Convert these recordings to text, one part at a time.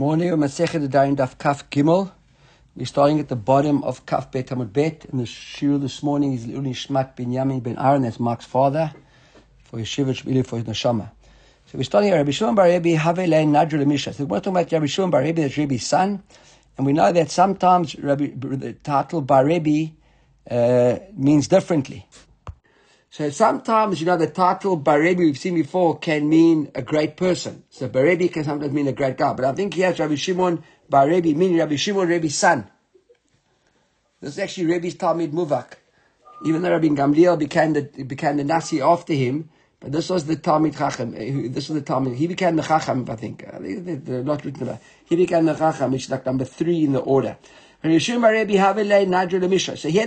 Morning, Masechet Dain Daf Kaf Gimel. We're starting at the bottom of Kaf Bet Hamud Bet. And the shir this morning is Uli Shmat Ben Yamin Ben Aaron, that's Mark's father, for his shiva Shmili for his neshama. So we're starting at Rabbi Shimon Bar Rebbe Havele Nadra Lemisha. So we're talking about Rabbi Shimon Bar Rebbe, that's Rebbe's son. And we know that sometimes Rabbi, the title Bar Rebbe uh, means differently. So sometimes, you know, the title Barebi we've seen before can mean a great person. So Barebi can sometimes mean a great guy. But I think here Rabbi Shimon Barebi, meaning Rabbi Shimon Rebbe's son. This is actually Rebbe's Talmud Muvak. Even though Rabbi Gamliel became the, became the Nasi after him, but this was the Talmud Chacham. Eh, this was the Talmud. He became the Chacham, I think. Uh, they're not written about. He became the Chacham, which is like number three in the order. So he had a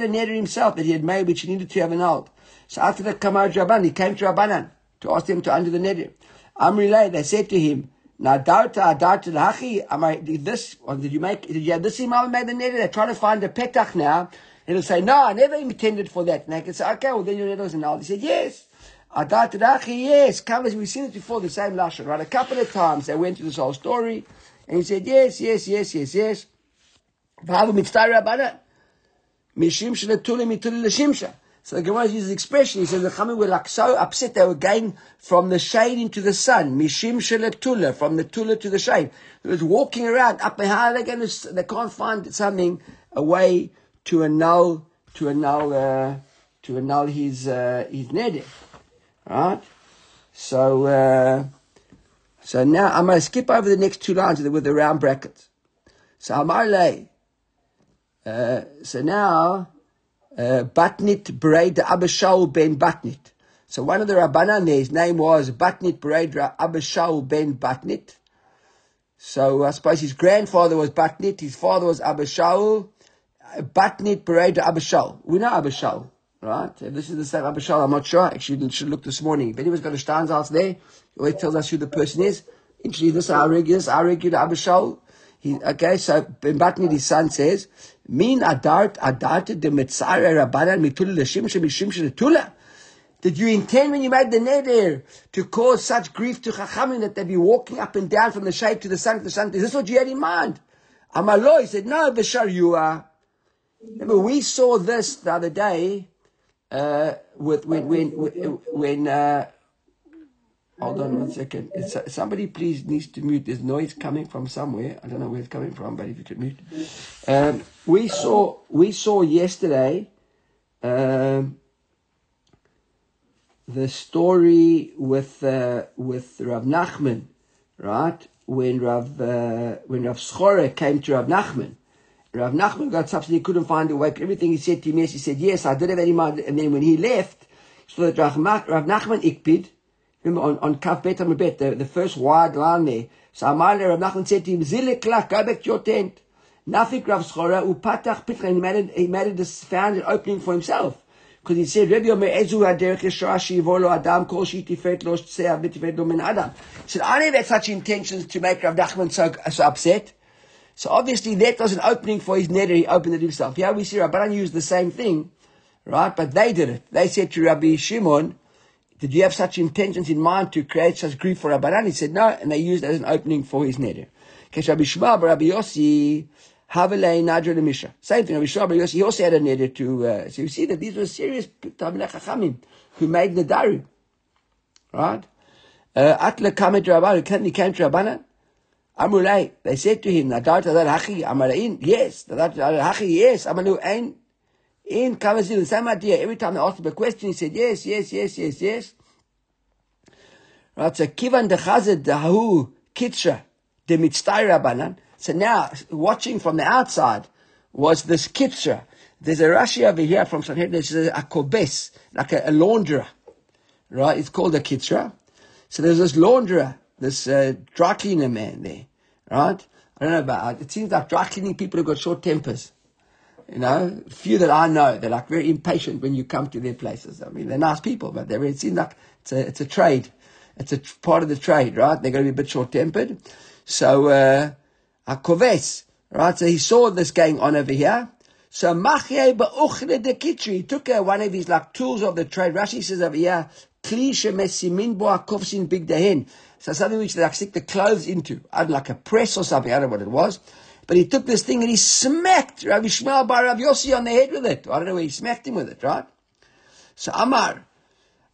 neder himself that he had made, which he needed to have annulled. So after the Kamar Jaban, he came to Rabbanan to ask him to undo the neder. Amri they said to him, Nadarta adarta lachi. Am I did this? Or did you make? Did you have this imam made the neder? They're trying to find a petach now. He'll say, No, I never intended for that. And they can say, Okay, well then your neder was annulled. He said, Yes. Adarta lachi. Yes. Covers. We've seen it before. The same lashon. Right? A couple of times they went through this whole story, and he said, Yes, yes, yes, yes, yes. So the Gemara uses the expression. He says the Chachamim were like so upset they were going from the shade into the sun. Mishim sheletula, from the tula to the shade. They was walking around up and how they going to? They can't find something a way to annul to annul uh, to annul his uh, his neder, right? So uh, so now I'm going to skip over the next two lines with the round brackets. So Amarle. Uh, so now Uh, Batnit Bereid Abishal ben Batnit. So one of the Rabbanan his name was Batnit Bereid Abishal ben Batnit. So I suppose his grandfather was Batnit, his father was Abishal. Batnit Bereid Abishal. We know Abishal, right? If this is the same Abishal, I'm not sure. Actually, should look this morning. If anyone's got a Steinsaltz there, it tells us who the person is. Actually, this is our regular, this our regular Abishal. He, okay, so Ben Batnit, his son says, Min adart adart de mitzare rabbanan mitul l'shim shemishim shetula. Did you intend when you made the neder to cause such grief to Chachamim that they'd be walking up and down from the shade to the sun to the sun? Is this what you had in mind? Amalo, he said, no, Bashar, you. Remember, we saw this the other day, uh, with, when, when, when, uh, Hold on one second. It's, somebody please needs to mute. There's noise coming from somewhere. I don't know where it's coming from, but if you could mute. Um, we saw we saw yesterday um, the story with uh, with Rav Nachman, right? When Rav uh, when Rav Schore came to Rav Nachman, Rav Nachman got something he couldn't find a way. Everything he said to him, yes, he said yes. I did have any mind. And then when he left, so that Rav, Rav Nachman ikpid on, on Kaf Bet Bet, the, the first wide line there. So Amale Rav Nachman said to him, Zile klach, go back to your tent. Nafik Rav Schora, upatach pitcha, he made, he made it, found an opening for himself. Because he said, Rebbe Omer Ezu HaDerech Yeshua Shivor Lo Adam Kol Shi Tiferet Lo Tseah V'Tiferet Lo Min Adam. He said, I never had such intentions to make Rav Nachman so, so upset. So obviously that was an opening for his neder, he opened it himself. Yeah, we see Rabbanan use the same thing, right? But they did it. They said to Rabbi Shimon, did you have such intentions in mind to create such grief for Rabbanan? He said, no, and they used it as an opening for his neder. Rabbi Shema, Rabbi Yossi, Havelei Nadra Misha. Same thing, Rabbi Shema, Rabbi Yossi, he also had a neder to, uh, so you see that these were serious Chachamim who made Nadarim. Right? Uh, Atla Kamet Rabbanan, he came to Rabbanan. Amulei, they said to him, Nadar Tadar Hachi, Amarain, yes, Nadar Tadar Hachi, yes, Amalu Ein, in Kavazil, the same idea. Every time they asked him a question, he said, yes, yes, yes, yes, yes. Right, so Kivan de Chazed de Hahu Kitra de Mitztai. So now, watching from the outside was this Kitra. There's a Rashi over here from Sanhedrin, there's a Kobes, like a, a launderer. Right, it's called a Kitra. So there's this launderer, this uh, dry cleaner man there. Right? I don't know about it. seems like dry cleaning people have got short tempers. You know, few that I know, they're like very impatient when you come to their places. I mean, they're nice people, but they're, it seems like it's a, it's a trade. It's a part of the trade, right? They're going to be a bit short-tempered. So, uh, Akoves, right? So he saw this going on over here. So Machye ba'uchne de kitri, he took uh, one of his like tools of the trade. Rashi says over here, kli shemesimin bo akovsin big dahin. So something which they like stick the clothes into, like a press or something, I don't know what it was. But he took this thing and he smacked Rabbi Shmuel Bar Rav Yossi on the head with it. I don't know where he smacked him with it, right? So Amar,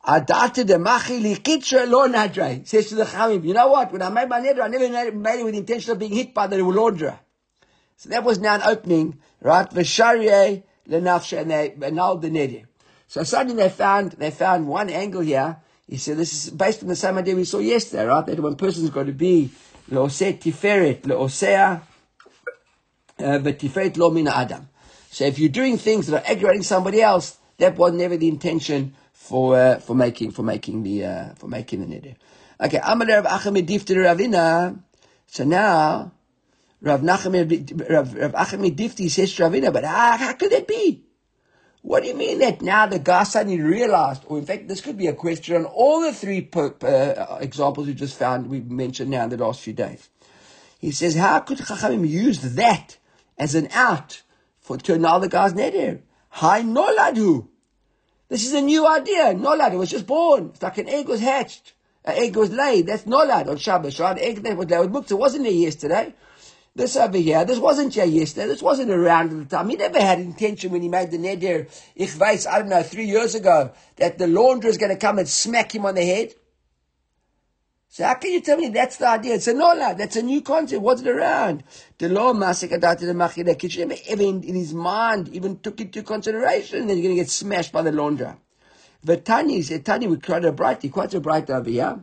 Adata de machi likitra lo nadre. Says to the Chamim, you know what? When I made my neder, I never made it with the intention of being hit by the launderer. So that was now an opening, right? V'sharye lenafshe, and they annulled the neder. So suddenly they found, they found one angle here. He said, this is based on the same idea we saw yesterday, right? That one person's got to be le'oseh tiferet, le'oseh, v'tiferet lo mina adam. So if you're doing things that are aggravating somebody else, that was never the intention for uh, for making for making the uh, for making the neder. Okay, Amar Rav Acha Midifti Ravina. So now Rav Nachem Rav, says Ravina, but how, could that be? What do you mean that now the guy suddenly realized, or in fact, this could be a question on all the three uh, examples we just found, we mentioned now in the last few days. He says, how could Chachamim use that as an out for to annul the guy's neder? Hi noladu. This is a new idea. Nolad, was just born. It's like an egg was hatched. An egg was laid. That's nolad on Shabbos, right? An egg that was laid with It wasn't there yesterday. This over here, this wasn't here yesterday. This wasn't around at the time. He never had intention when he made the neder. Ich weiß, I don't know, three years ago, that the launderer is going to come and smack him on the head. So how can you tell me that's the idea? It's a nola. That's a new concept. What's it around? The law the even in his mind even took it into consideration that you're going to get smashed by the launderer. The Tani said Tani we quite a bright, quite a bright over here,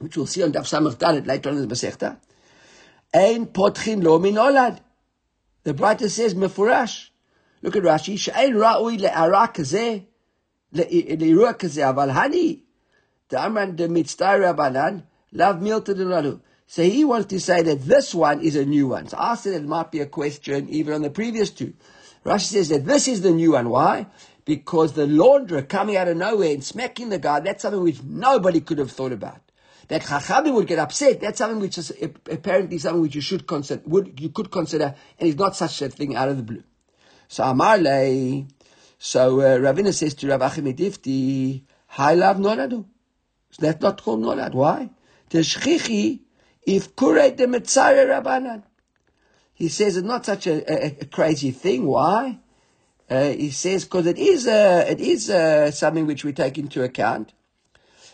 which we'll see on Daf Samach Dalet later on in the Masechta. Ein potchin lo min olad. The brighter says mefurash. Look at Rashi. She'ein ra'ui le'ara kazeh, le'irua kazeh, aval hani. Amran de Mitzday Rabbanan, Lav Milta de So he wants to say that this one is a new one. So I said it might be a question even on the previous two. Rashi says that this is the new one. Why? Because the launderer coming out of nowhere and smacking the guy, that's something which nobody could have thought about. That Chachamim would get upset, that's something which is apparently something which you should consider, would, you could consider, and it's not such a thing out of the blue. So Amarle, so uh, Ravina says to Rav Achim Hi love nonadu. So that's not called nolad. Why? The shchichi, if kure de mitzare rabbanan. He says it's not such a, a, a crazy thing. Why? Uh, he says because it is uh, it is something which we take into account.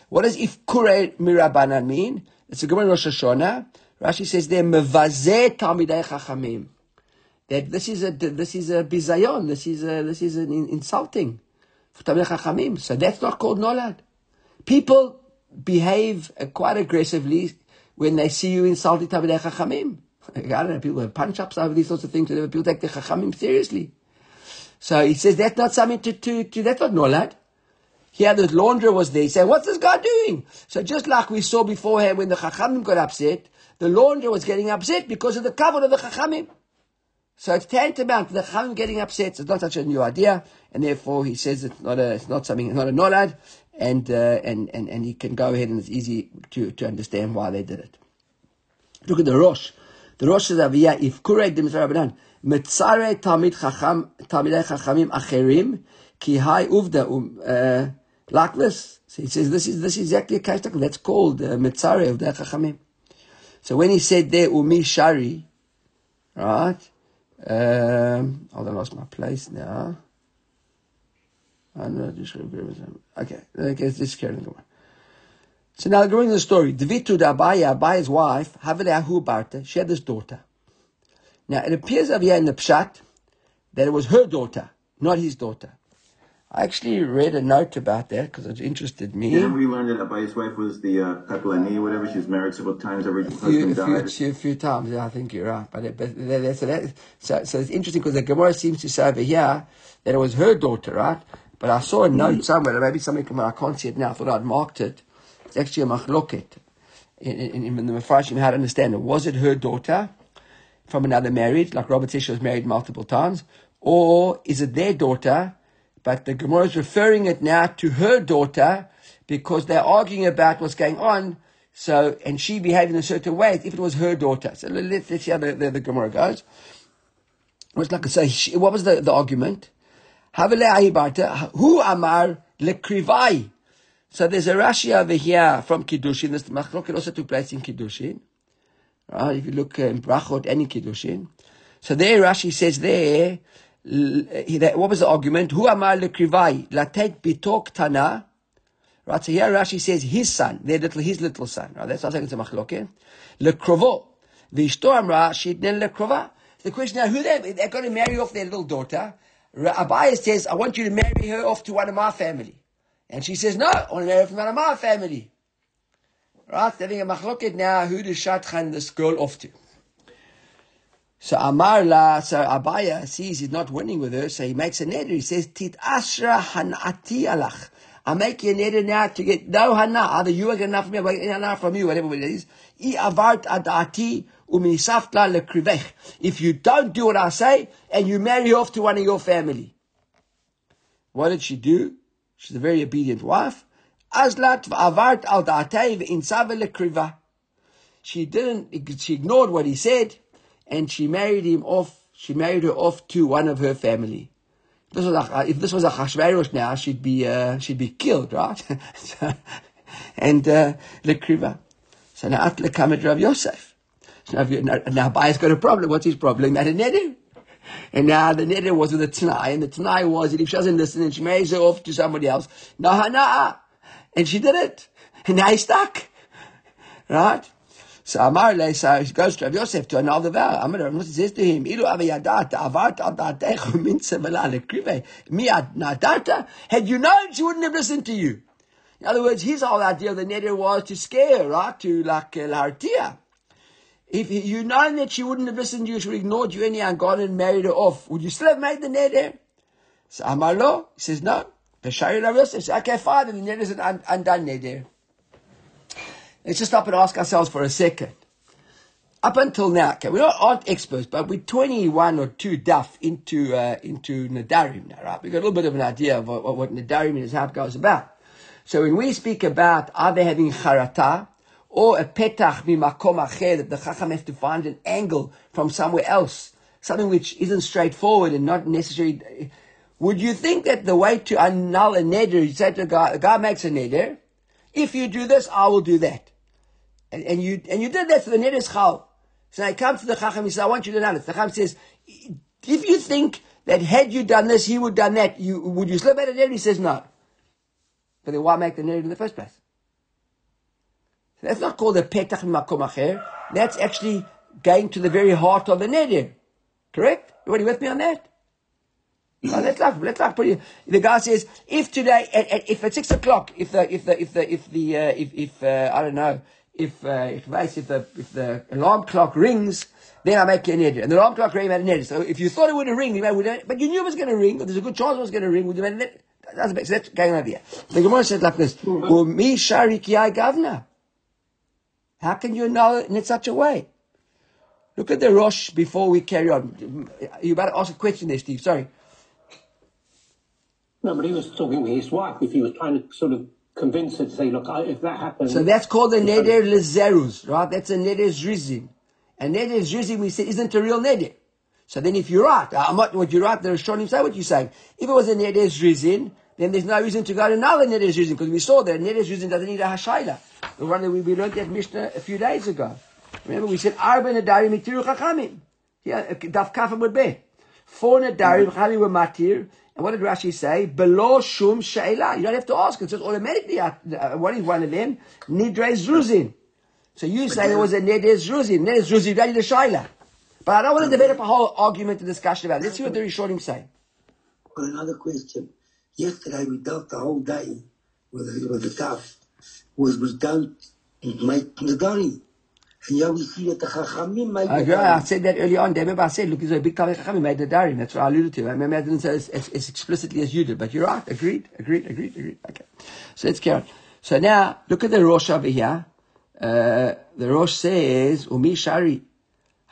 What does if kure mirabanan mean? It's a Gemara Rosh Hashanah. Rashi says there mevazeh talmidei chachamim. That this is a this is a bizayon. This is a, this is an insulting for talmidei chachamim. So that's not called nolad. People behave quite aggressively when they see you insulting Talmidei Chachamim. I don't know, people have punch-ups over these sorts of things, people take the Chachamim seriously. So he says that's not something to, to, to that's not Nolad. Here the launderer was there. He said, what's this guy doing? So just like we saw beforehand when the Chachamim got upset, the launderer was getting upset because of the cover of the Chachamim. So it's tantamount to the Chachamim getting upset. So it's not such a new idea. And therefore he says it's not a, it's not something, not a Nolad and, uh, and, and, and you can go ahead and it's easy to, to understand why they did it. Look at the Rosh. The Rosh says, Aviyah, if Kurei de Mitzvah Rabbanan, Metzare Talmid Chacham, Talmidei Chachamim Acherim, Ki Hai Uvda, um, uh, like this. So he says, this is, this is exactly a case that's called uh, Metzare of the Chachamim. So when he said there, Umi Shari, right, um, oh, I lost my place now. Okay, okay, this carrying the way. So now going to the story. Davitu Abaya, Abaya's wife, Haveleahu Barta, she had this daughter. Now it appears over here in the Pshat that it was her daughter, not his daughter. I actually read a note about that because it interested me. Yeah, we learned that Abaya's wife was the uh, Kapilani, whatever. She was married several times. Every husband died. Few, a few times, yeah, I think you're right. But, it, but that, so, that, so, so it's interesting because the Gemara seems to say over here that it was her daughter, right? But I saw a note hmm. somewhere, maybe somebody something, I can't see it now, I thought I'd marked it. It's actually a machloket. In, in, in the Mepharshim, how to understand it. Was it her daughter from another marriage, like Robert says she was married multiple times? Or is it their daughter, but the Gemara is referring it now to her daughter because they're arguing about what's going on. So, and she behaved in a certain way if it was her daughter. So let's, let's see how the, the, the Gemara goes. It was like, so she, what was the, the argument? Who amar lekrivai? So there's a Rashi over here from Kiddushin. This Machloket also took place in Kiddushin. Right? If you look uh, in Brachot in Kiddushin. So there Rashi says there, what was the argument? Who amar lekrivai latet bitok tana. Right, so here Rashi says his son, their little, his little son. Right, that's also it's a machloket. Lekrovo. V'ishto amra shitnen lekrova. The question now, who they, they're going to marry off their little daughter. Abaye says, I want you to marry her off to one of my family. And she says, no, I want to marry her from one of my family. Right, having a machloket now, who does Shatchan this girl off to? So Amar la, so Abaya sees he's not winning with her, so he makes a neder. He says, Tit asra hanati alach. I'll make you neder now to get no hana. Either you are enough from me, or hana from you, whatever it is. I avart adati umisaftla lekrivech. If you don't do what I say, and you marry off to one of your family. What did she do? She's a very obedient wife. Azlat avart al da'atei v'insav lekriva. She didn't, she ignored what he said and she married him off. She married her off to one of her family. This was a, if this was a Hashverosh now, she'd be uh, she'd be killed, right? and uh, lekriva. So now at lekamet Rav Yosef. So now, now, Bai's got a problem. What's his problem? At a neder. And now the neder was with the Tanai, and the Tanai was that if she doesn't listen and she marries her off to somebody else, nah, nah. And she did it. And now he's stuck. Right? So Amar le, goes to Rav Yosef to another vow. Amar Rav Yosef says to him, Ilu avayadat avart al da'atechu minze v'la lekrive mi nadarta. Had you known, she wouldn't have listened to you. In other words, his whole idea of the neder was to scare, right? To like uh, lartia. If you known that she wouldn't have listened to you, she would have ignored you anyhow and gone and married her off, would you still have made the neder? So Amar lo, says no. The Shari Rav Yosef says, okay, fine, the neder is an undone neder. Let's just stop and ask ourselves for a second. Up until now, okay, we aren't experts, but we're 21 or 2 duff into, uh, into Nadarim now, right? We've got a little bit of an idea of what, what Nadarim is, how it goes about. So when we speak about either having charata or a petach mimakom acher, that the chacham has to find an angle from somewhere else, something which isn't straightforward and not necessarily. Would you think that the way to annul a neder, you say to a guy, a guy makes a neder, if you do this, I will do that. And, and you and you did that for the Nidis Chal. So I come to the Chacham, he says, I want you to know this. The Chacham says, if you think that had you done this, he would have done that, you, would you slip out of there? He says, no. But then why make the Nidis in the first place? So that's not called a Petach Makom. That's actually going to the very heart of the Neder. Correct? Everybody with me on that? So let's laugh. let's laugh. it, the guy says, if today, if at six o'clock, if the, if the, if the, if the, uh, if, if, uh, I don't know, if uh, if the if the alarm clock rings, then I make an edit. And the alarm clock rang, made an edit. So if you thought it wouldn't ring, you but you knew it was going to ring, but there's a good chance it was going to ring. Would you make an edit? That's, so that's going on here. The Gemara says like this: "Me shari gavna." How can you know in such a way? Look at the Rosh before we carry on. You to ask a question there, Steve. Sorry. No, but he was talking with his wife. If he was trying to sort of convince her to say, look, if that happens. So that's called a neder lezerus, right? That's a neder zrizin. And neder zrizin, we say, isn't a real neder. So then if you're right, I'm not what you're right, the Rishonim say what you're saying. If it was a neder zrizin, then there's no reason to go to another neder zrizin, because we saw that neder zrizin doesn't need a hashayla. The one that we, we learned that Mishnah a few days ago. Remember we said, arba nadarim mitiru chachamim. Yeah, uh, daf kafam would be. Four nadarim mm-hmm. chachamim were matir, and what did Rashi say? Below shum she'ela. You don't have to ask. It says automatically, uh, what is one of them? Nidre zruzin. So you say there was a nidre zruzin. Nidre zruzin, ready to shaila. But I don't want to develop a whole argument and discussion about it. Let's see what the Rishonim say. But another question. Yesterday we dealt the whole day with with the tough. Was, was done, my, the and yeah, we see that the Chachamim I, said that earlier on. Remember, I said, look, he's a big Talmud Chachamim made the Darim. That's what I alluded to. I remember I didn't say as, as, as, explicitly as you did, but you're right. Agreed, agreed, agreed, agreed. Okay. So let's carry on. So now, look at the Rosh over here. Uh, the Rosh says, Umi Shari,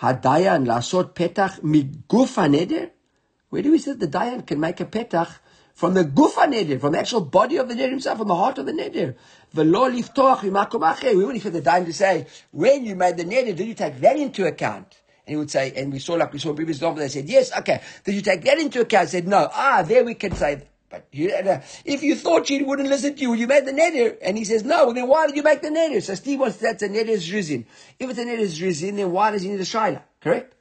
Hadayan lasot petach migufa neder. Where do we say that the Dayan can make a petach from the gufa neder, from the actual body of the neder himself, from the heart of the neder? We wouldn't expect the time to say, when you made the neder, did you take that into account? And he would say, and we saw like we saw in previous example, they said, yes, okay. Did you take that into account? I said, no. Ah, there we can say, But you, uh, if you thought she wouldn't listen to you, you made the neder. And he says, no, then why did you make the neder? So Steve wants that's a neder zrizin. If it's a neder zrizin, then why does he need a shaila? Correct?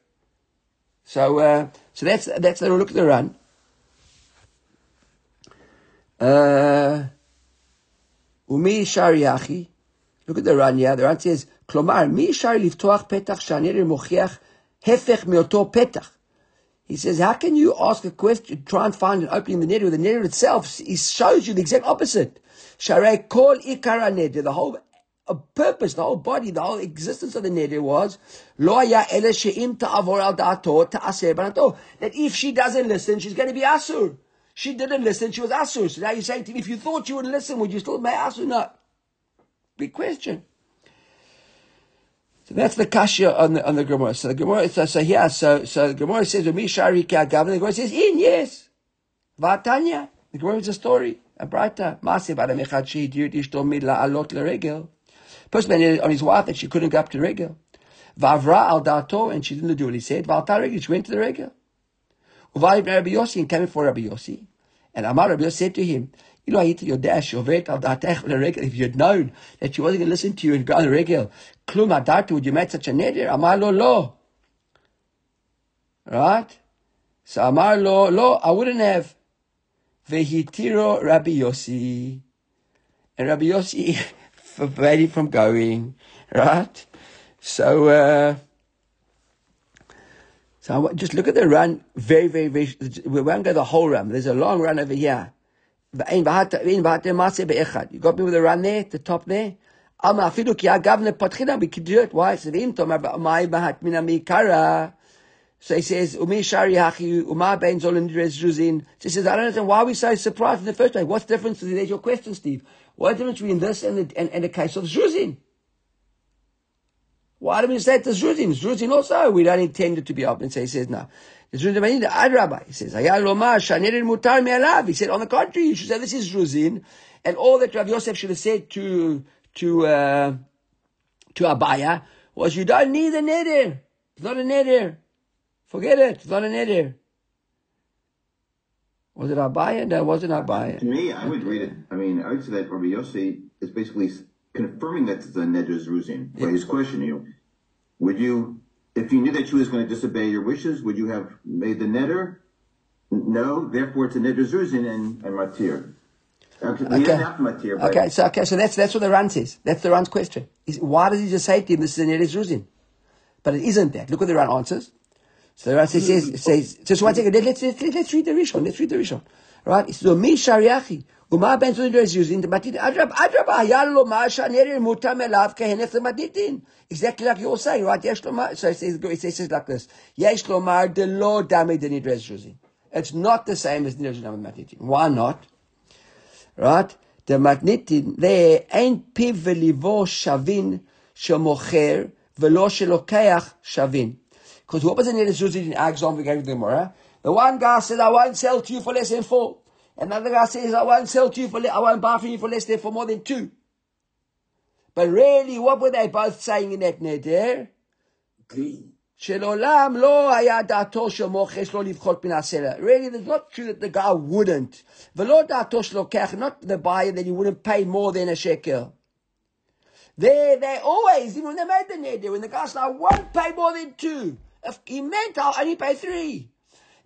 So, uh, so that's, that's the look at the Ran. Uh, Umi shariachi. Look at the Ran, yeah. The Ran says, Klomar, mi shari liftoach petach shanir mochiach hefech mioto petach. He says, how can you ask a question, try and find an opening in the neder? The neder itself he shows you the exact opposite. Sharei kol ikara neder. The whole purpose, the whole body, the whole existence of the neder was lo she'im ta'avor al da'ato ta'aseh banato. That if she doesn't listen, she's going to be asur. She didn't listen, she was asur. So now you're saying to me, if you thought you would listen, would you still be asur? No. Big question. So that's the kasha on the on the Gemara. So the Gemara so, so yeah, so so the Gemara says "Mi shari kagav," the Gemara says in yes. Vatanya. The Gemara is a story. A brighter. Masiv adam echad shehidir ishto midla alot leregel. Person on his wife that she couldn't go up to regel. Vavra al dato, and she didn't do what he said. Valta regel, she went to the regel. Rabbi Yossi, and came before Rabbi Yossi. And Amar Rabbi Yossi said to him, you know. If you had known that she wasn't going to listen to you and go on the regel, klum adatu, would you make such a neder? Amar lo lo. Right? So Amar lo lo, I wouldn't have. Vehitiro Rabbi Yossi. And Rabbi Yossi forbade him from going. Right? So, uh, so just look at the Ran, very, very, very, we won't go the whole Ran. There's a long Ran over here. You got me with the Ran there, the top there? So he says, Umi. So he says, I don't understand why we so surprised in the first place. What's the difference? There's your question, Steve. What's the difference between this and the, and, and the case of juzin? Why do we say it's Zruzin? Zruzin also, we don't intend it to be open. So he says, no. Manida, Adrabah. He says, Mutar. He said, on the contrary, you should say this is Zruzin. And all that Rav Yosef should have said to, to, uh, to Abaya was, you don't need a neder. It's not a neder. Forget it. It's not a neder. Was it Abaya? No, it wasn't Abaya. To me, I would read it. I mean, I would say that Rabbi Yossi is basically confirming that the neder is Ruzin. But he's questioning you. Would you, if you knew that she was going to disobey your wishes, would you have made the neder? No, therefore it's a neder Ruzin and, and Matir. Okay. Matir, okay, so okay, so that's that's what the rant is. That's the Ran's question. Is why does he just say to him this is a neder Ruzin? But it isn't that. Look what the Ran answers. So the Ran says, says, says just one second, let's, let's, let's read the Rishon, let's read the Rishon. Right? It's the Mi Shariachi. ומה בן זוג is using? אדרבה, היה לו מה שהנדר מותר מאליו כהנף למתניתין. Exactly like you're saying, right? יש לומר, so it says, it says like this, יש לומר דלא דמי דנדרס זוזין. It's not the same as נדרס זוזין מתניתין. Why not? Right? The מתניתין, there אין פיו וליבו שווין שמוכר ולא שלוקח שווין. Because what was the נדרס זוזין in our example we gave the Gemara? The one guy said, I won't sell to you for less than four. Another guy says, I won't sell to you for, I won't buy from you for less than for more than two. But really, what were they both saying in that neder? שלעולם לא היה דעתו של מוכש לא לבחור מן הסלע. Really, it's not true that the guy wouldn't. ולא דעתו של לוקח, not the buyer that he wouldn't pay more than a shekel. They, they always, even when they made the neder, when the guy said, I won't pay more than two. If he meant I'll only pay three.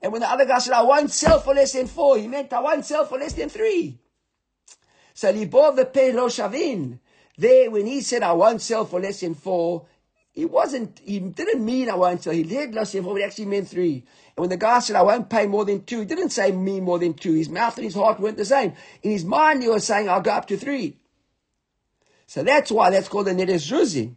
And when the other guy said, I won't sell for less than four, he meant I won't sell for less than three. So Libov the lo shavin. There, when he said, I won't sell for less than four, he wasn't, he didn't mean I won't sell. He did less than four, he actually meant three. And when the guy said, I won't pay more than two, he didn't say me more than two. His mouth and his heart weren't the same. In his mind, he was saying, I'll go up to three. So that's why that's called the Nedes Ruzin.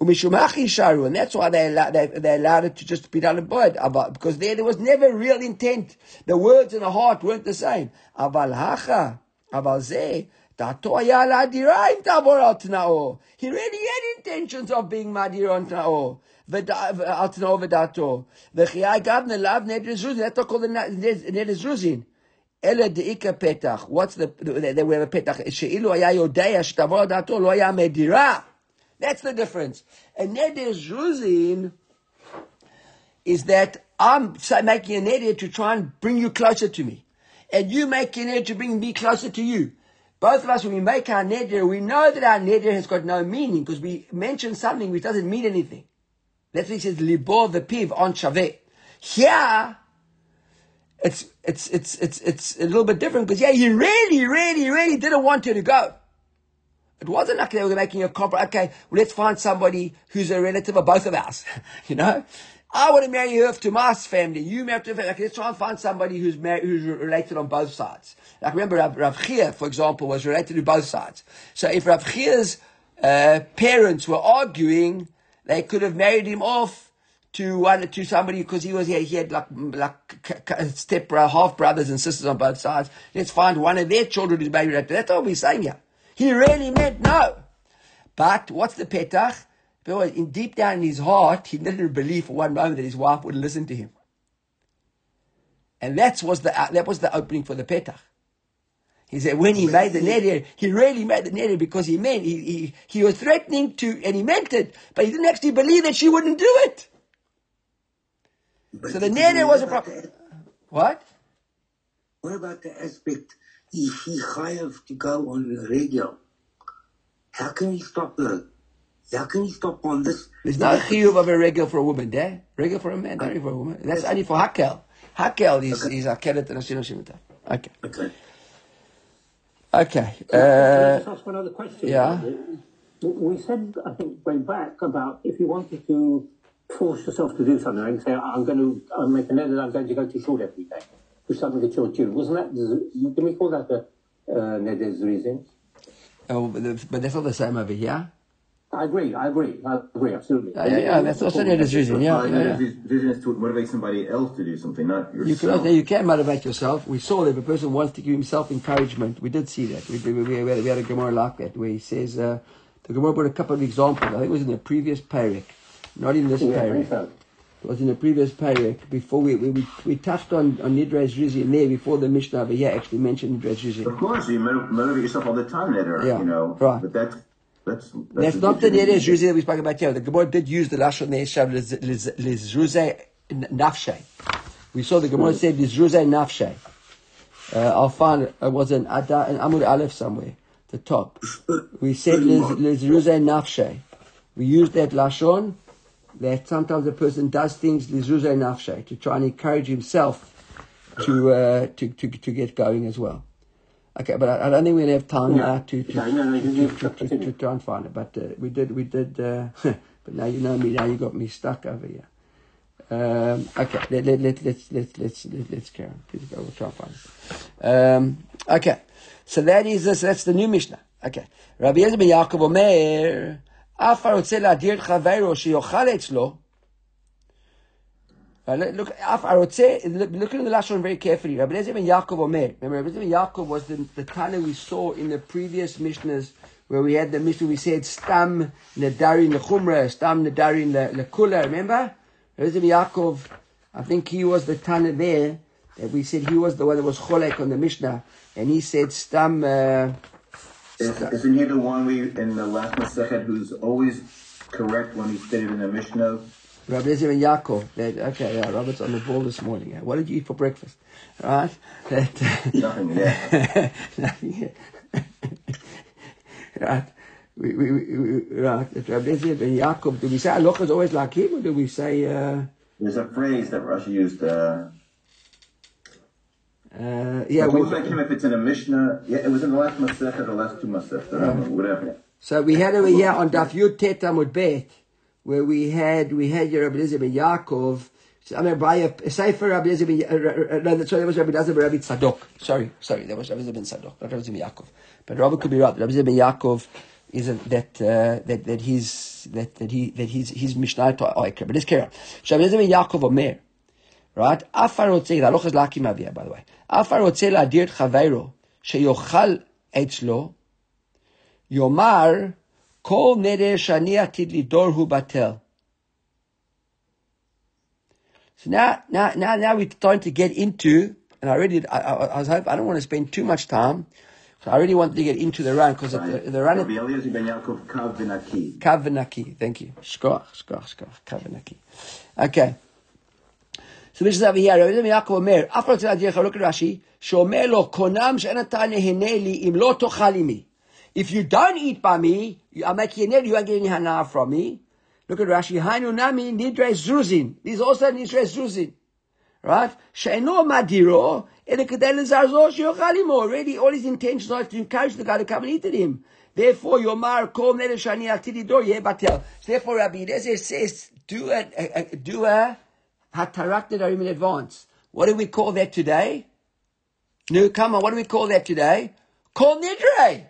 Sharu, and that's why they allowed, they, they allowed it to just be done in blood. Because there, there was never real intent. The words and the heart weren't the same. Aval hacha, aval he really had intentions of being madir on Tnao. Al Tnao v'dato. V'chiyai gavne lav ned Ruzin. That's called the ned. What's the, they have a petach. She'ilu haya yodea shtavor dato lo haya medira. That's the difference. And neder zruzin is that I'm making a neder to try and bring you closer to me. and you a neder to bring me closer to you. Both of us, when we make our neder, we know that our neder has got no meaning because we mention something which doesn't mean anything. That's why he says, libor the piv on shaveh. Here, it's, it's, it's, it's, it's a little bit different because, yeah, he really, really, really didn't want her to go. It wasn't like they were making a compromise. Okay, well, let's find somebody who's a relative of both of us. you know? I want to marry her to my family. You marry to like, let's try and find somebody who's who's related on both sides. Like remember, Rav, Chia, for example, was related to both sides. So if Rav Chia's uh, parents were arguing, they could have married him off to one to somebody because he was here. He had like like step half brothers and sisters on both sides. Let's find one of their children who's married. That's all we're saying here. He really meant no. But what's the petach? In deep down in his heart, he didn't believe for one moment that his wife would listen to him. And that was the that was the opening for the petach. He said when he made the neder, he really made the neder because he meant he, he, he was threatening to, and he meant it, but he didn't actually believe that she wouldn't do it. But So the neder was a problem. What? What about the aspect, if he chayav to go on the radio, how can he stop her? How can he stop on this? There's no chiyuv of a regular for a woman there. Regular for a man, not for a woman. That's only for hakel. Hakel is is hakelet and ashino shimita. Okay. Okay. Okay. Can I Uh, just ask one other question? yeah. We said, I think, way back about if you wanted to force yourself to do something, like say, I'm going to I'll make an edit, I'm going to go to shul every day, do something that you're due. Wasn't that, did we call that a uh, neder's reason? oh, but the- but that's not the same over here. I agree, I agree, I agree, absolutely. Yeah, yeah, yeah, that's also neder's reason. Yeah, Uh, yeah, yeah. his Vision is to motivate somebody else to do something, not yourself. You can, yourself. also- you can motivate yourself. We saw that if a person wants to give himself encouragement, we did see that. We, we, we, we, had, we had a Gemara like that where he says, uh, the Gemara brought a couple of examples. I think it was in the previous parak, not in this Yeah, I parak. think so. It was in the previous parak before we, we, we, we touched on, on Nidra's Rizi in there before the Mishnah over here actually mentioned Nidra's Rizi. Of course, you motivate yourself all the time, Neder, Yeah, you know. right. But that's, that's, that's, That's not the Nidra's Rizi that we spoke about here. The Gemara did use the Lashon Neshav Lizruze Nafshe. We saw the Gemara said Lizruze Nafshe. Uh, I'll find it. It was an Ada, an Amud Aleph somewhere, the top. We said Lizruze Nafshe. We used that Lashon that sometimes a person does things lizruze nafshe to try and encourage himself to, uh, to, to, to get going as well. Okay, but I, I don't think we have time now to to, no, no, to, to, to, to, try and find it. But uh, we did, we did. Uh, but now you know me. Now you got me stuck over here. Um, okay, let, let, let, let's let, let's let, let's carry on. Please go. We'll try and find it. Um, okay, so that is this. That's the new Mishnah. Okay, Rabbi Yezer ben Yaakov Omer. אף הרוצה להדיר את חברו שיאכל אצלו, uh, look, look, אף הרוצה, look, look at the last one very carefully. Rabbi Eliezer ben Yaakov Omer. Remember, Rabbi Eliezer ben Yaakov was the, the Tana we saw in the previous Mishnahs where we had the Mishnah, we said Stam Nadarin Lechumra, Stam Nadarin Lekula, remember? Rabbi Eliezer ben Yaakov, I think he was the Tana there, that we said he was the one that was Cholek on the Mishnah, and he said Stam, uh, is, isn't he the one we in the last Masechet who's always correct when he stated in the Mishnah? Rabbi Eliezer ben Yaakov. That, okay, yeah, Robert's on the ball this morning. Yeah. What did you eat for breakfast? Right? That, Nothing yet. Nothing yet. right. We, we, we, right. Rabbi Eliezer ben Yaakov. Do we say halacha is always like him, or do we say? Uh, There's a phrase that Rashi used. Uh, uh, yeah. We, him if it's in a Mishnah. Yeah, it was in the last Masechet or the last two Masechet. I whatever. so we had over here on Daf Yud Tet Amud Bet, where we had we had your Rabbi Eliezer ben Yaakov. I mean, by a Sefer Rabbi Eliezer ben, uh, uh, no, sorry, that was Rabbi Eliezer ben Rabbi Tzadok. Sorry, sorry, that was Rabbi Eliezer ben Tzadok, not Rabbi Eliezer ben Yaakov. But Rabbi could be right. Rabbi Eliezer ben Yaakov isn't that uh, that that he's that that he that he's he's Mishnah to Oiker. But let's carry on. So Rabbi Eliezer ben Yaakov Omer, right? Afar Afarotze, the is laki avia, by the way. afar Afarotze ladir chaveiro, sheyochal etzlo, yomar, kol neder shani atid lidor hu batel. So now, now, now, now we're starting to get into, and I already, I, I, I was hoping, I don't want to spend too much time, So I really want to get into the run because the, the run. Rabbi Kavanaki. Kavanaki, thank you. Shkoch shkoch shkoch. Kavanaki. Okay. So this is over here. Rabbi Yaakov Omer, After look at Rashi. Shomer lo konam she'enata nehineli im lo tochalimi. If you don't eat by me, you a you won't get any hana from me. Look at Rashi. Hainu nami nidre zruzin. These also nidre zruzin. Right? She'eno madiro, ele kedel zarzo she'ochalimo. Already, all his intentions are to encourage the guy to come and eat at him. Therefore, Yomar kol nereshani atididor ye batel. Therefore, Rabbi Eliezer says, do a, a, a do a hatarak in advance. What do we call that today? No, come on, what do we call that today? Call nidre.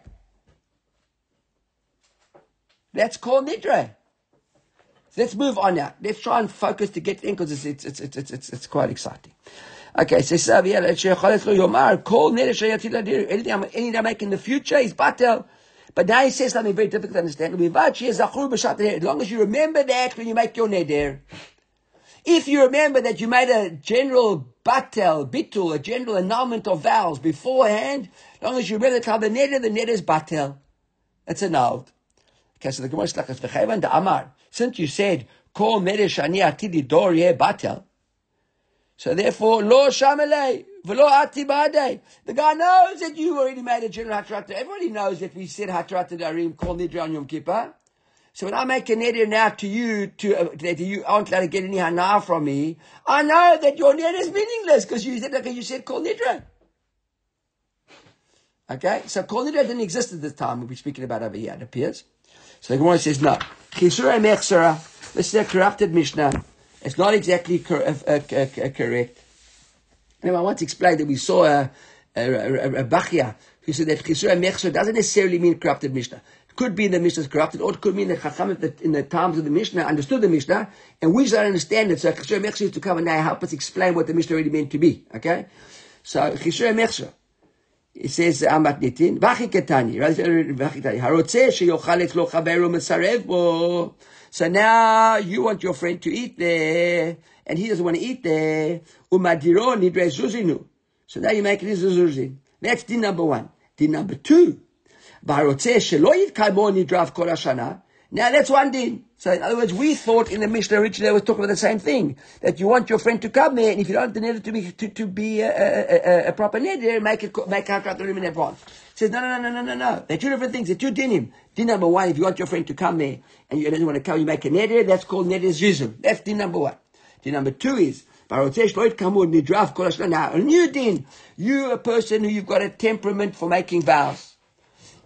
That's called nidre. Let's move on now. Let's try and focus to get in because it's, it's, it's, it's, it's, it's quite exciting. Okay, so Yomar, call Nidre anything I make in the future is batel. But now he says something very difficult to understand. As long as you remember that when you make your neder. If you remember that you made a general batel, bitul, a general annulment of vows beforehand, as long as you remember the neder, the neder is batel. That's annulled. Okay, so the Gemara is like the Amar. Since you said, Kol shani atidi dor batel. So therefore, lo shamalei. Velo ati ba'adei. The guy knows that you already made a general Hatrat. Everybody knows that we said Hatrat Darim, call Nidra on Yom Kippur. So when I make a neder now to you, to, uh, that you aren't allowed to get any hana from me, I know that your neder is meaningless because you said, okay, you said call nidra. Okay, so kol nidra didn't exist at the time we're speaking about over here, it appears. So the Gemara says, no. Chisura mechsara, this is a corrupted Mishnah. It's not exactly cor- uh, uh, uh, correct. Now, I want to explain that we saw a, a, a, a Bachya who said that Chisur Mechsur doesn't necessarily mean corrupted Mishnah. Could be the Mishnah is corrupted, or it could mean that Chacham in the times of the Mishnah understood the Mishnah, and we don't understand it. So Chisur Mechsur is to come and now help us explain what the Mishnah really meant to be. Okay? So Chisur Mechsur. It says, Amat Nitin, Vachi Ketani, Vachi Ketani, Harotze sheyochal et lo chaveru mesarev bo. So now you want your friend to eat there, and he doesn't want to eat there. Umadiro nidre zuzinu. So now you make it zuzin. That's din number one. Din number two. Now that's one din. So in other words, we thought in the Mishnah originally was talking about the same thing. That you want your friend to come there, and if you don't want the neder to be, to, to be a, a, a, a proper neder, make it, make out the room in advance. Says, no, no, no, no, no, no. They're two different things. They're two dinim. Din number one, if you want your friend to come there, and you don't want to come, you make a neder, that's called neder zizum. That's din number one. Din number two is, now, a new din, you a person who you've got a temperament for making vows,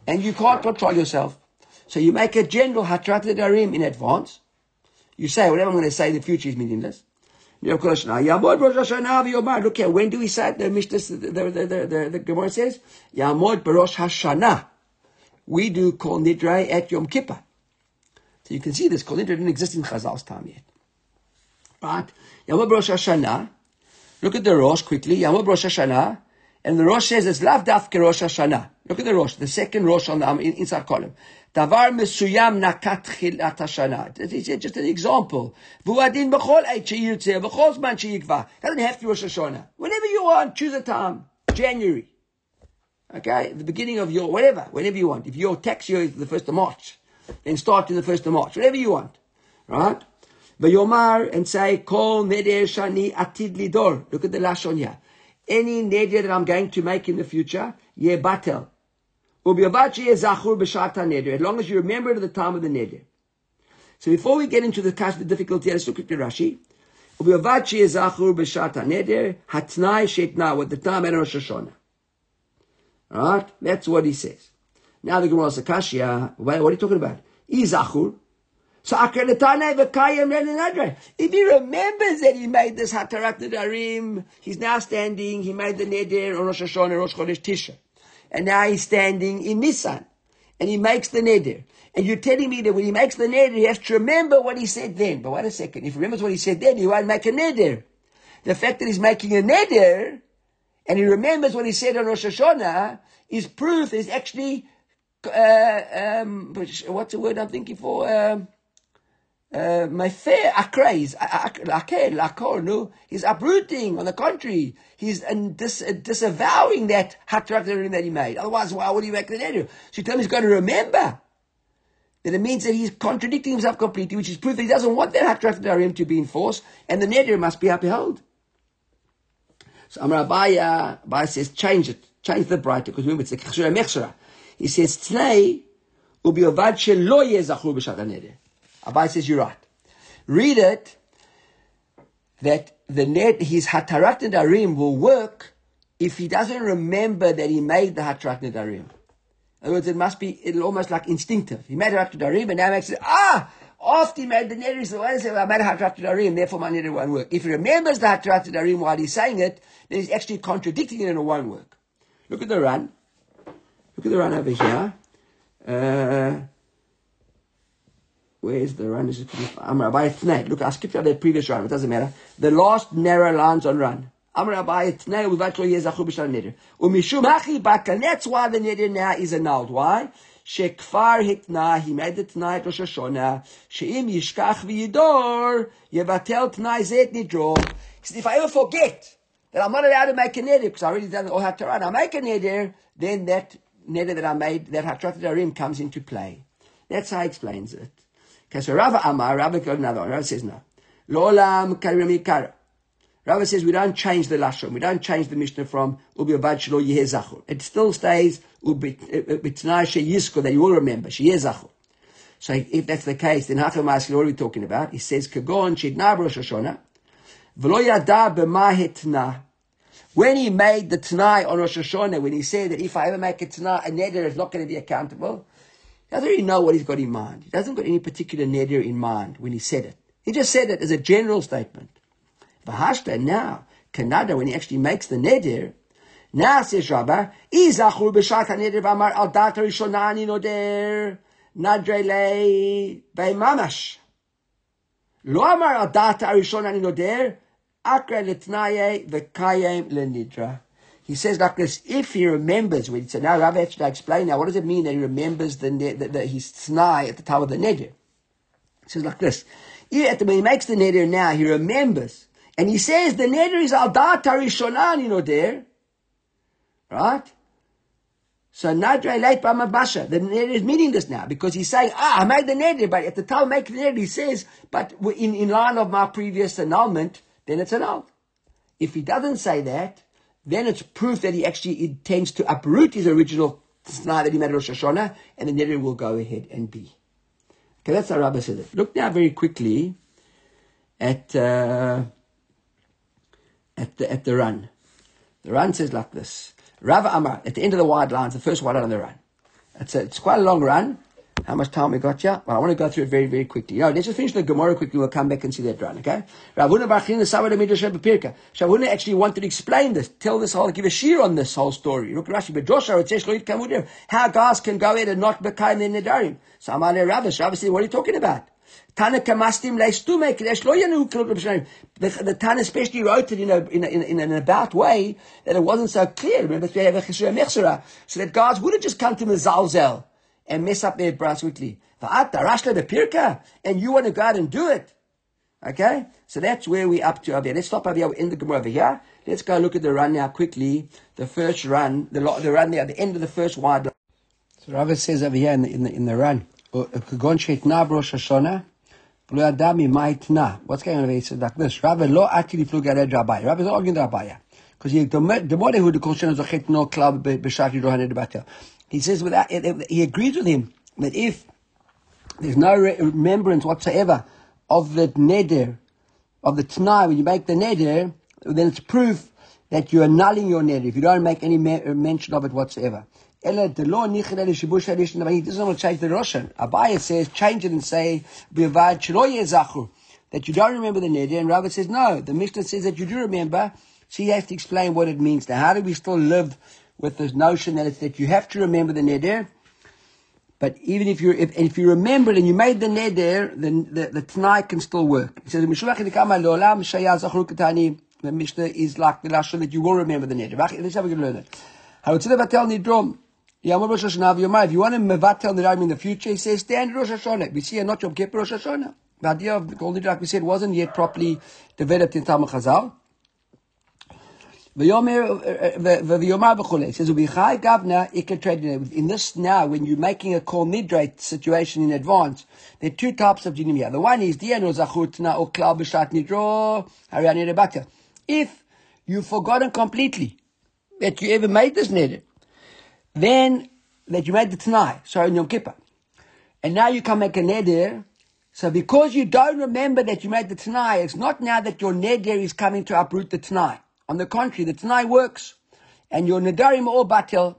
and you can't control yourself. So you make a general hatrat darim in advance. You say, whatever I'm going to say in the future is meaningless. Look here, when do we say it? The Mishnah, the, the, the, the, the Gemara says, Yamod Barosh Hashanah. We do Kol Nidrai at Yom Kippur. So you can see this Kol Nidrai didn't exist in Chazal's time yet. Right? Yamod Barosh Hashanah. Look at the Rosh quickly. Yamod Barosh Hashanah. And the Rosh says it's Lav Dafke Rosh Hashanah. Look at the Rosh, the second Rosh on the um, inside column. Davar mesuyam nakat chilat hashana. It's just an example. Vuadin b'chol eit sheyitzeh, b'chol zman sheyikva. Doesn't have to be Rosh Hashanah. Whenever you want, choose a time. January. Okay? The beginning of your, whatever, whenever you want. If your tax year is the 1st of March, then start in the 1st of March. Whatever you want. Right? V'yomar, and say, kol neder shani atid lidor. Look at the lashon here any neder that I'm going to make in the future, ye batel. As long as you remember the time of the neder. So before we get into the cash, the difficulty, let's look at the Rashi. Hatnai shetna, what the time at Rosh Hashanah. Alright? That's what he says. Now the Gemara says, Kashya, what are you talking about? Izachur. So If he remembers that he made this Hatarat Nedarim, he's now standing, he made the Neder on Rosh Hashanah, Rosh Chodesh Tisha. And now he's standing in Nisan. And he makes the Neder. And you're telling me that when he makes the Neder, he has to remember what he said then. But wait a second. If he remembers what he said then, he won't make a Neder. The fact that he's making a Neder, and he remembers what he said on Rosh Hashanah, is proof is actually, uh, um, what's the word I'm thinking for? Um, uh, my fair akol, no, he's uprooting. On the contrary, he's uh, dis, uh, disavowing that hatrak that he made. Otherwise, why would he make the neder? So you tell him he's going to remember. That it means that he's contradicting himself completely, which is proof that he doesn't want that hatrak to be enforced, and the neder must be upheld. So Amar Abaya, Abaya says, change it. Change the brighter, because remember, it's a kechshura mechshura. He says, today Tnei, ubi ovad shelo yezachur b'shat haneder. Abaya says, you're right. Read it, that the net, his hatarat nedarim will work if he doesn't remember that he made the hatarat nedarim. In other words, it must be it'll almost like instinctive. He made hatarat nedarim, and now makes ah, after he made the neder, he said, well, I made hatarat nedarim, therefore my neder won't work. If he remembers the hatarat nedarim while he's saying it, then he's actually contradicting it and it won't work. Look at the Ran. Look at the Ran over here. Uh, where is the run? Is it Amr Abai Tnei? Look, I skipped out the previous run. It doesn't matter. The last narrow lines on run. Amr Abai Tnei uvat lo yezachu b'shal neder. Umishum achi baka. That's why the neder now is annulled. Why? Shekfar hitna. He made the tnai at Rosh Hashanah. Sheim yishkach v'yidor. Yevatel tnai zet nidro. He said, if I ever forget that I'm not allowed to make a neder because I already done all run. I make a neder, then that neder that I made, that hatarat comes into play. That's how he explains it. Okay, Rava Amar, Rava another. Rava says no. Lolam karim Rava says we don't change the lashon. We don't change the Mishnah from ubi abad shelo yehezachur. It still stays ubi sheyisko that you will remember sheyezachur. So if that's the case, then Hacham Maskil, what are we talking about? He says kagon shidna Rosh Hashanah v'lo yada b'ma. When he made the Tanai on Rosh Hashanah, when he said that if I ever make a Tanai, a neder is not going to be accountable, doesn't really know what he's got in mind. He doesn't got any particular neder in mind when he said it. He just said it as a general statement. Vahashta now, Kanada, when he actually makes the neder, now says Rabbah, Izachur b'shak neder v'amar al data rishonani noder, nadre le mamash. Lo amar al data rishonani noder, akra letnaye v'kayem lenidra. He says like this, if he remembers, when he said, now Rabbi actually explain now, what does it mean that he remembers the, the, the his t'nai at the time of the neder? He says like this, when he makes the neder now, he remembers, and he says the neder is al data rishonan, you know there, right? So Nadre late Basha, the neder is meaning this now because he's saying, ah, I made the neder, but at the time making the neder, he says, but in, in line of my previous annulment, then it's annulled. If he doesn't say that, then it's proof that he actually intends to uproot his original snai that he made Rosh Hashanah, and the neder will go ahead and be. Okay, that's how Rabbi said it. Look now very quickly at uh, at the at the run. The run says like this: Rav Amar at the end of the wide lines, the first wide line on the run. It's a, it's quite a long run. How much time we got here? Well, I want to go through it very, very quickly. You know, let's just finish the Gemara quickly. We'll come back and see that run, okay? Ravuna Pirka. Shavuna actually wanted to explain this, tell this whole, give a shear on this whole story. Look Rashi, how guys can go in and not become the Nedarim. So I'm Amale Ravish, what are you talking about? The the especially wrote it in a, in, a, in, an about way that it wasn't so clear. Remember, so that guys would have just come to Mezalzel and mess up their brass quickly. And you want to go out and do it. Okay? So that's where we're up to over here. Let's stop over here in the Gemara over here. Let's go look at the run now quickly. The first run, the, the run there, the end of the first wide. So Rava says over here in the, in the, in the run, What's going on over here? He says like this. Rava lo actually flew at Rabbi. Rava is arguing the Rabbi. Because the more who the question is a no club b'shati rohanet debatel. He says without, he agrees with him that if there's no remembrance whatsoever of the neder, of the t'nai, when you make the neder, then it's proof that you're annulling your neder, if you don't make any uh, mention of it whatsoever. Ella the law nichel shibush He doesn't want to change the Roshan. Abaya says, change it and say, that you don't remember the neder, and Rabbi says, no, the Mishnah says that you do remember, so you have to explain what it means. Now, how do we still live with this notion that it's that you have to remember the neder. But even if you if, if you remember it and you made the neder, then the, the Tanai can still work. He says, the Mishnah is like the lashon that you will remember the neder. Let's have a good learn it. If you want to mevatel nidarim in the future, he says, stand Rosh Hashanah. We see not Yom Kippur Rosh Hashanah. The idea of the golden we said, wasn't yet properly developed in Talmud Chazal. Uh, uh, it says, high governor eka trade in this now, when you're making a call nidrate situation in advance, there are two types of dinim here. The one is, Diano Zachutna or Klau Bushat Nidro if you've forgotten completely that you ever made this neder. Then, that you made the Tanai, sorry, in Yom Kippur. And now you come make a neder. So because you don't remember that you made the Tanai, it's not now that your neder is coming to uproot the Tanai. On the contrary, the Tanai works. And your nedarim all batil.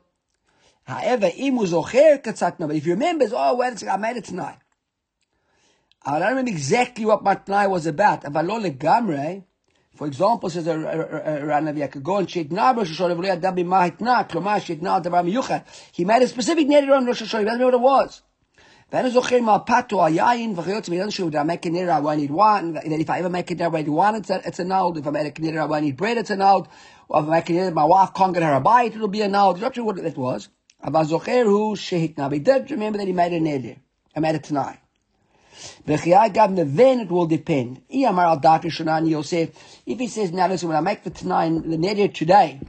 However, imu zocher katzatna. But if you remember, oh, second, I made it tonight. I don't remember exactly what my Tanai was about. Avalol legamre, for example, says a Ranavi, I could go and shitna Rosh Hashanah, v'lo yadam b'ma hitna, klomar shitna davar miyuchad. He made a specific neder on Rosh Hashanah, he doesn't know what it was. ואני זוכר מהפתו, היין וכיוצא בגלל שהוא I make a neder, I want eat wine, that if I ever make a neder, I eat wine, it's a, it's a null. If I make a neder, I want eat bread, it's a null. Or if I make a neder, my wife can't get her a bite, it'll be a null. Not sure what that was. אבל זוכר הוא שהתנה, but he did remember that he made a neder. I made it tonight. V'chiyai gavna, then it will depend. Iyamar al dati shanan Yosef. If he says, now listen, when I make the tonight, the neder today,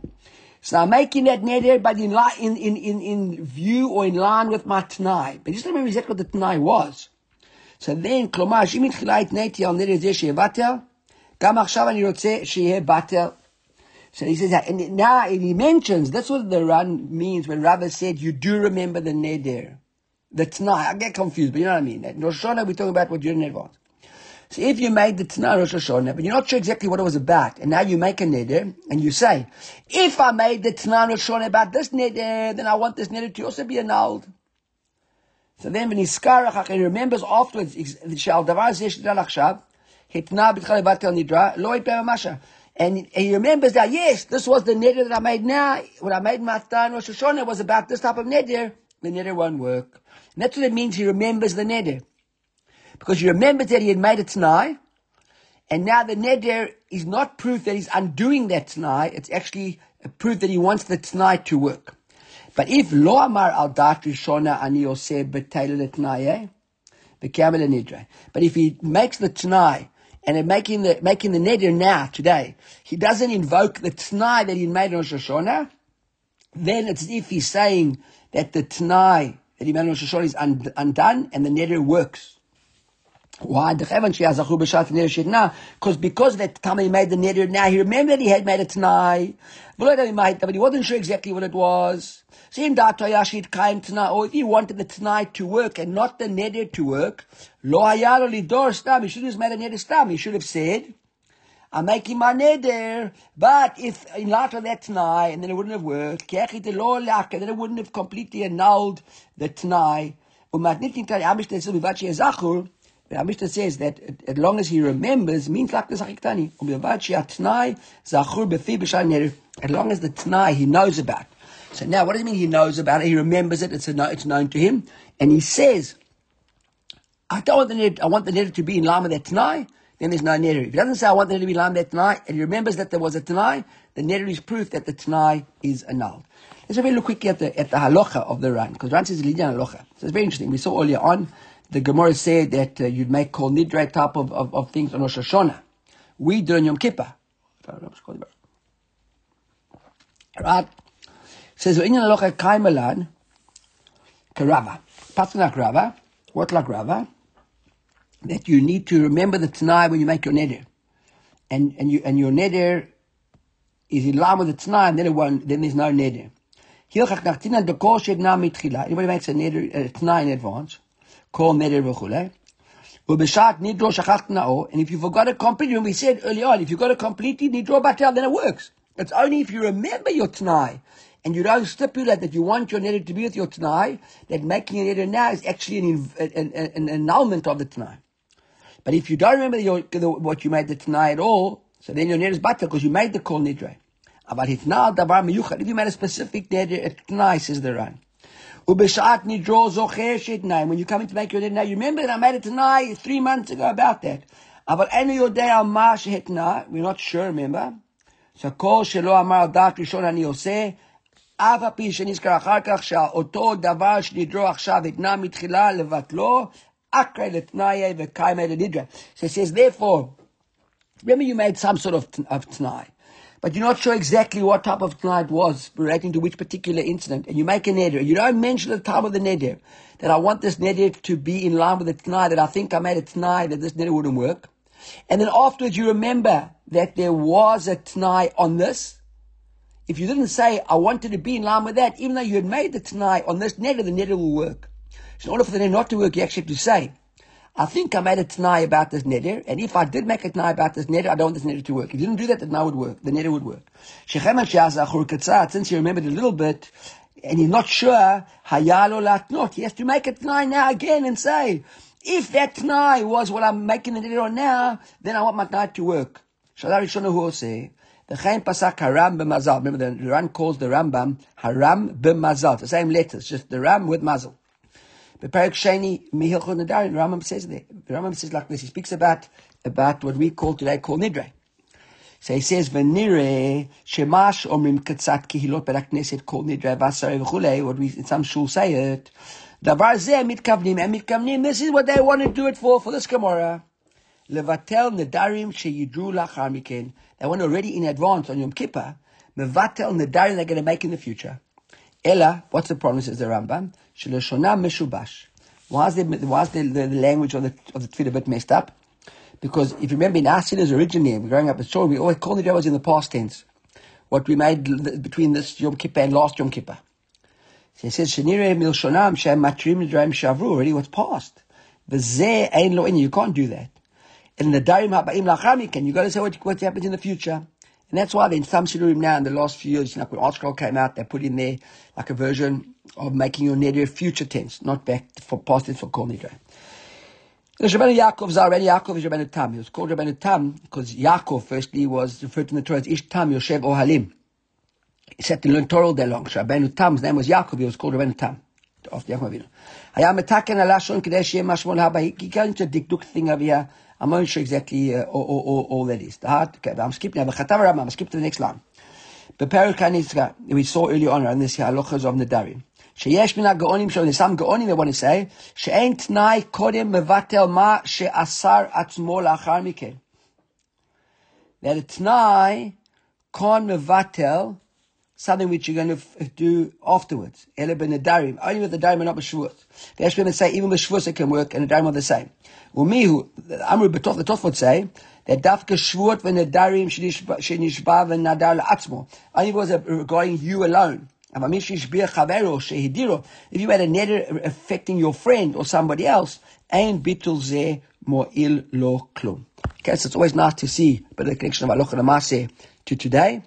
so I'm making that neder, but in, in, in, in, in view or in line with my t'nai. But just remember exactly what the t'nai was. So then, כלומר, שאם התחילה התניתי על נדר זה שיהיה בטל, גם עכשיו אני רוצה שיהיה בטל. So he says that, and now and he mentions, that's what the run means when Rabbi said, you do remember the neder. The t'nai, I get confused, but you know what I mean. In Rosh Hashanah, we're talking about what your neder was. So if you made the Tanah Rosh Hashanah, but you're not sure exactly what it was about, and now you make a neder, and you say, if I made the Tanah Rosh Hashanah about this neder, then I want this neder to also be annulled. So then when he's skarach, he remembers afterwards. And he remembers that, yes, this was the neder that I made now. When I made my Tanah Rosh Hashanah was about this type of neder. The neder won't work. And that's what it means he remembers the neder. Because you remember that he had made a t'nai, and now the neder is not proof that he's undoing that t'nai, it's actually proof that he wants the t'nai to work. But if lo amar al dat rishona ani yoseh b'teil t'nai, v'kamel eh? nidre. But if he makes the t'nai, and making the making the neder now today, he doesn't invoke the t'nai that he made on Rosh Hashanah, then it's as if he's saying that the t'nai that he made on Rosh Hashanah is undone and the neder works. Why? Because because that time he made the neder now, he remembered he had made a t'nai, but he wasn't sure exactly what it was. So in Datoyashit Kaim Tana, or if he wanted the t'nai to work and not the neder to work, Lo Hayalo Lidor Stam, he should have made a neder Stam. He should have said, I'm making my neder, but if in light of that t'nai, and then it wouldn't have worked, then it wouldn't have completely annulled the t'nai. The Mishnah says that as long as he remembers, means like the Zachiktani. As long as the Tnai he knows about. So now, what does it mean he knows about it? He remembers it, it's, a, it's known to him. And he says, I don't want the neder, I want the neder to be in line with that Tnai, then there's no neder. If he doesn't say I want the neder to be in line with that Tnai, and he remembers that there was a Tnai, the neder is proof that the Tnai is annulled. Let's have a look quickly at the, at the halacha of the Ran, because Ran says Lidyan halacha. So it's very interesting. We saw earlier on the Gemara said that uh, you'd make kol nidre type of, of, of, things on Rosh Hashanah. We do on Yom Kippur. Right? says, in locha kaimalan, karava. Passing like Rava. What like Rava? That you need to remember the Tanai when you make your neder. And, and, you, and your neder is in line with the Tanai, and then, it won't, then there's no neder. Anybody makes a neder, a in advance, call neder v'chule. Ubeshat nidro nao. And if you forgot it completely, when we said early on, if you got it completely nidro batel, then it works. It's only if you remember your t'nai and you don't stipulate that you want your neder to be with your t'nai, that making a neder now is actually an, an, an, an annulment of the t'nai. But if you don't remember your, what you made the t'nai at all, so then your neder is batel because you made the kol nidre. But if now davar miyuchad, if you made a specific neder at t'nai, says the Ran. Ubeshat nidro zocher shitnai. When you come in to make your day now, you remember that I made it tonight three months ago about that. אבל אין לי יודע מה שהתנה, we're not sure, remember? So כל שלא אמר דעת ראשון אני עושה, אף על פי שנזכר אחר כך שאותו דבר שנדרו עכשיו התנה מתחילה לבטלו, אקרא לתנאי וקיימא לנדרה. So it says, therefore, remember you made some sort of, of tnai but you're not sure exactly what type of tonight was relating to which particular incident, and you make a neder, you don't mention the time of the neder, that I want this neder to be in line with the tonight, that I think I made a tonight that this neder wouldn't work. And then afterwards you remember that there was a Tanai on this, if you didn't say, I wanted to be in line with that, even though you had made the Tanai on this neder, the neder will work. So in order for the neder not to work, you actually have to say, I think I made a Tanai about this neder, and if I did make a Tanai about this neder, I don't want this neder to work. If you didn't do that, the Tanai would work. The neder would work. Since you remembered a little bit, and you're not sure, hayalo latnot, he has to make a Tanai now again and say, if that Tanai was what I'm making the neder on now, then I want my Tanai to work. Shalar Rishonu who will say, the Chaim Pasak Haram b'mazal. Remember, the Ran calls the Rambam Haram b'mazal. The same letters, just the Ram with mazal. Parak Sheni Mihilchot Nadarim, the Rambam says there. The Rambam says like this. He speaks about about what we call today called nidre. So he says, "Venire shemash omrim katzat kihilot berak neset called nidre vasare v'chulei." What we in some shul say it. Davar zeh mitkavnim and mitkavnim. This is what they want to do it for for this Gemara. Levatel nedarim sheyidru lachar miken. They want already in advance on Yom Kippur. Mevatel nedarim they're going to make in the future. Ella, what's the problem? Says the Rambam. Sheleshona meshubash. Why is the why is the, the, the language of the of the a bit messed up? Because if you remember in our sinners originally, growing up in Shor, we always called the was in the past tense. What we made between this Yom Kippur and last Yom Kippur. So he says, Shenire milshonam shem matrim nedarim shavru. Already what's past. V'zeh ein lo You can't do that. And the darim ha'ba'im lachamikan, you got to say what, what happens in the future. And that's why in some shidurim now in the last few years, know, when ArtScroll came out, they put in there like a version of making your neder future tense, not back for past tense for kol neder. The Rabbeinu Yaakov is already Yaakov is Rabbeinu Tam. He was called Rabbeinu Tam because Yaakov firstly was referred to in the Torah as Ish Tam Yoshev Ohalim. He sat to learn Torah all day long. So Rabbeinu Tam's name was Yaakov. He was called Rabbeinu Tam. After Yaakov Avinu. היה מתקן הלשון כדי שיהיה משמעון הבא. He got into a dikduk thing over here. I'm not sure exactly uh, all, all, all, that is. The heart, okay, I'm skipping now. Chatav Rambam, I'm skipping to the next line. Beperek Hanitzka, we saw earlier on in this halachas of Nadarim. שיש מן הגאונים שלו, there's some גאונים they want to say, שאין תנאי קודם מבטל מה שאסר עצמו לאחר מכן. That a תנאי con מבטל something which you're going to do afterwards. Ele ben Nadarim, only with the Darim and not B'Shavuot. The Ashbin say even B'Shavuot it can work and the Darim are the same. Umihu, Amru B'Tov, the Tov would say, that Dafka Shvuot v'Nadarim shenishba v'Nadar la'atzmo. Only was regarding you alone. If you had a neder affecting your friend or somebody else, ein bitul ze mo'il lo klum. Okay, so it's always nice to see but the connection of Aloch and to today.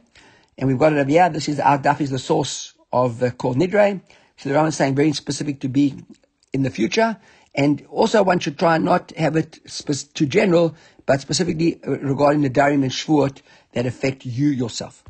And we've got it over here. This is our daf is the source of uh, called Nidre. So the Rambam is saying very specific to be in the future. And also one should try and not have it spe- too general, but specifically uh, regarding the Darim and Shvuot that affect you yourself.